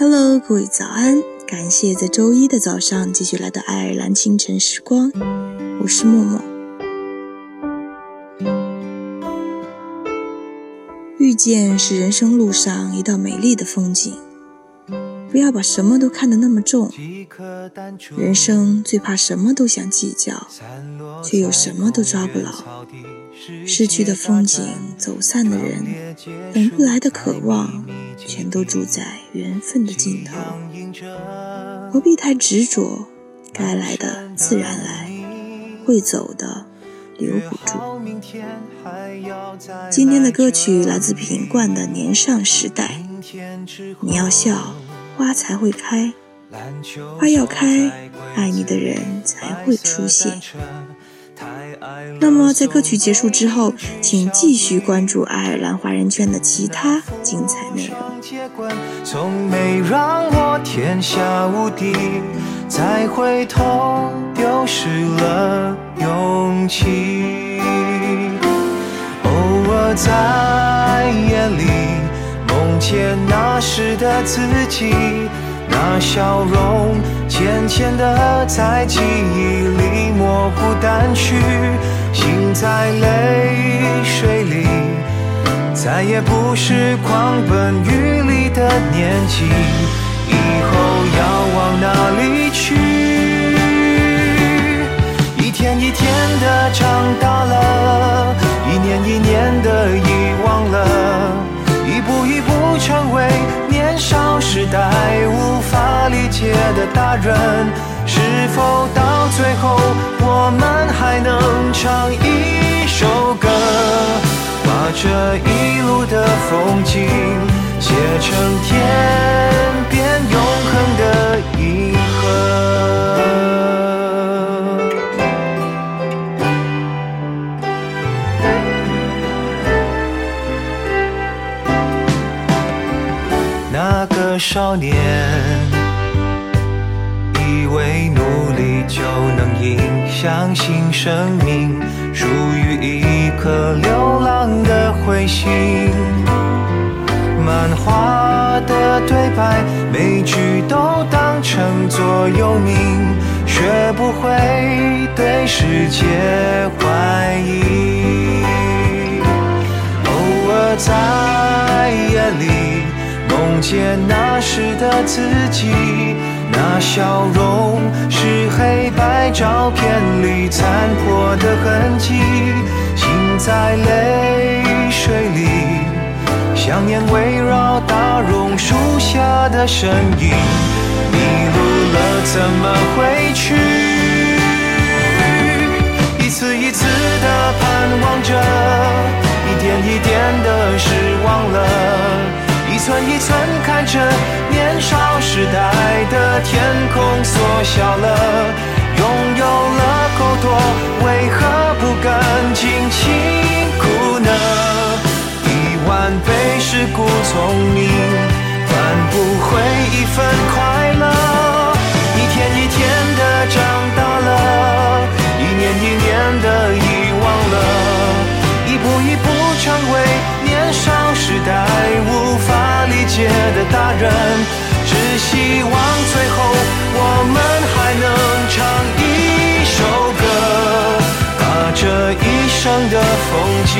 Hello，各位早安！感谢在周一的早上继续来到爱尔兰清晨时光，我是默默。遇见是人生路上一道美丽的风景，不要把什么都看得那么重。人生最怕什么都想计较，却又什么都抓不牢。失去的风景，走散的人，等不来的渴望，全都住在缘分的尽头。何必太执着？该来的自然来，会走的留不住。今天的歌曲来自品冠的《年少时代》。你要笑，花才会开；花要开，爱你的人才会出现。那么，在歌曲结束之后，请继续关注爱尔兰华人圈的其他精彩内容。从没让我天下无敌，再回头丢失了勇气。偶尔在夜里梦见那时的自己。那笑容渐渐的在记忆里模糊淡去，心在泪水里，再也不是狂奔雨里的年纪。以后要往哪里去？一天一天的长大了，一年一年理解的大人，是否到最后我们还能唱一首歌，把这一路的风景写成天边永恒的银河？那个少年。以为努力就能赢，相信生命属于一颗流浪的彗星。漫画的对白，每句都当成座右铭，学不会对世界怀疑。偶尔在夜里梦见那时的自己。那笑容是黑白照片里残破的痕迹，心在泪水里，想念围绕大榕树下的身影，迷路了怎么回去？寸一寸看着年少时代的天空缩小了，拥有了够多，为何不敢尽情哭呢？一万倍是故聪明，换不回一份快乐。一天一天的长大了，一年一年的遗忘了，一步一步成为年少时代无法。理解的大人，只希望最后我们还能唱一首歌，把这一生的风景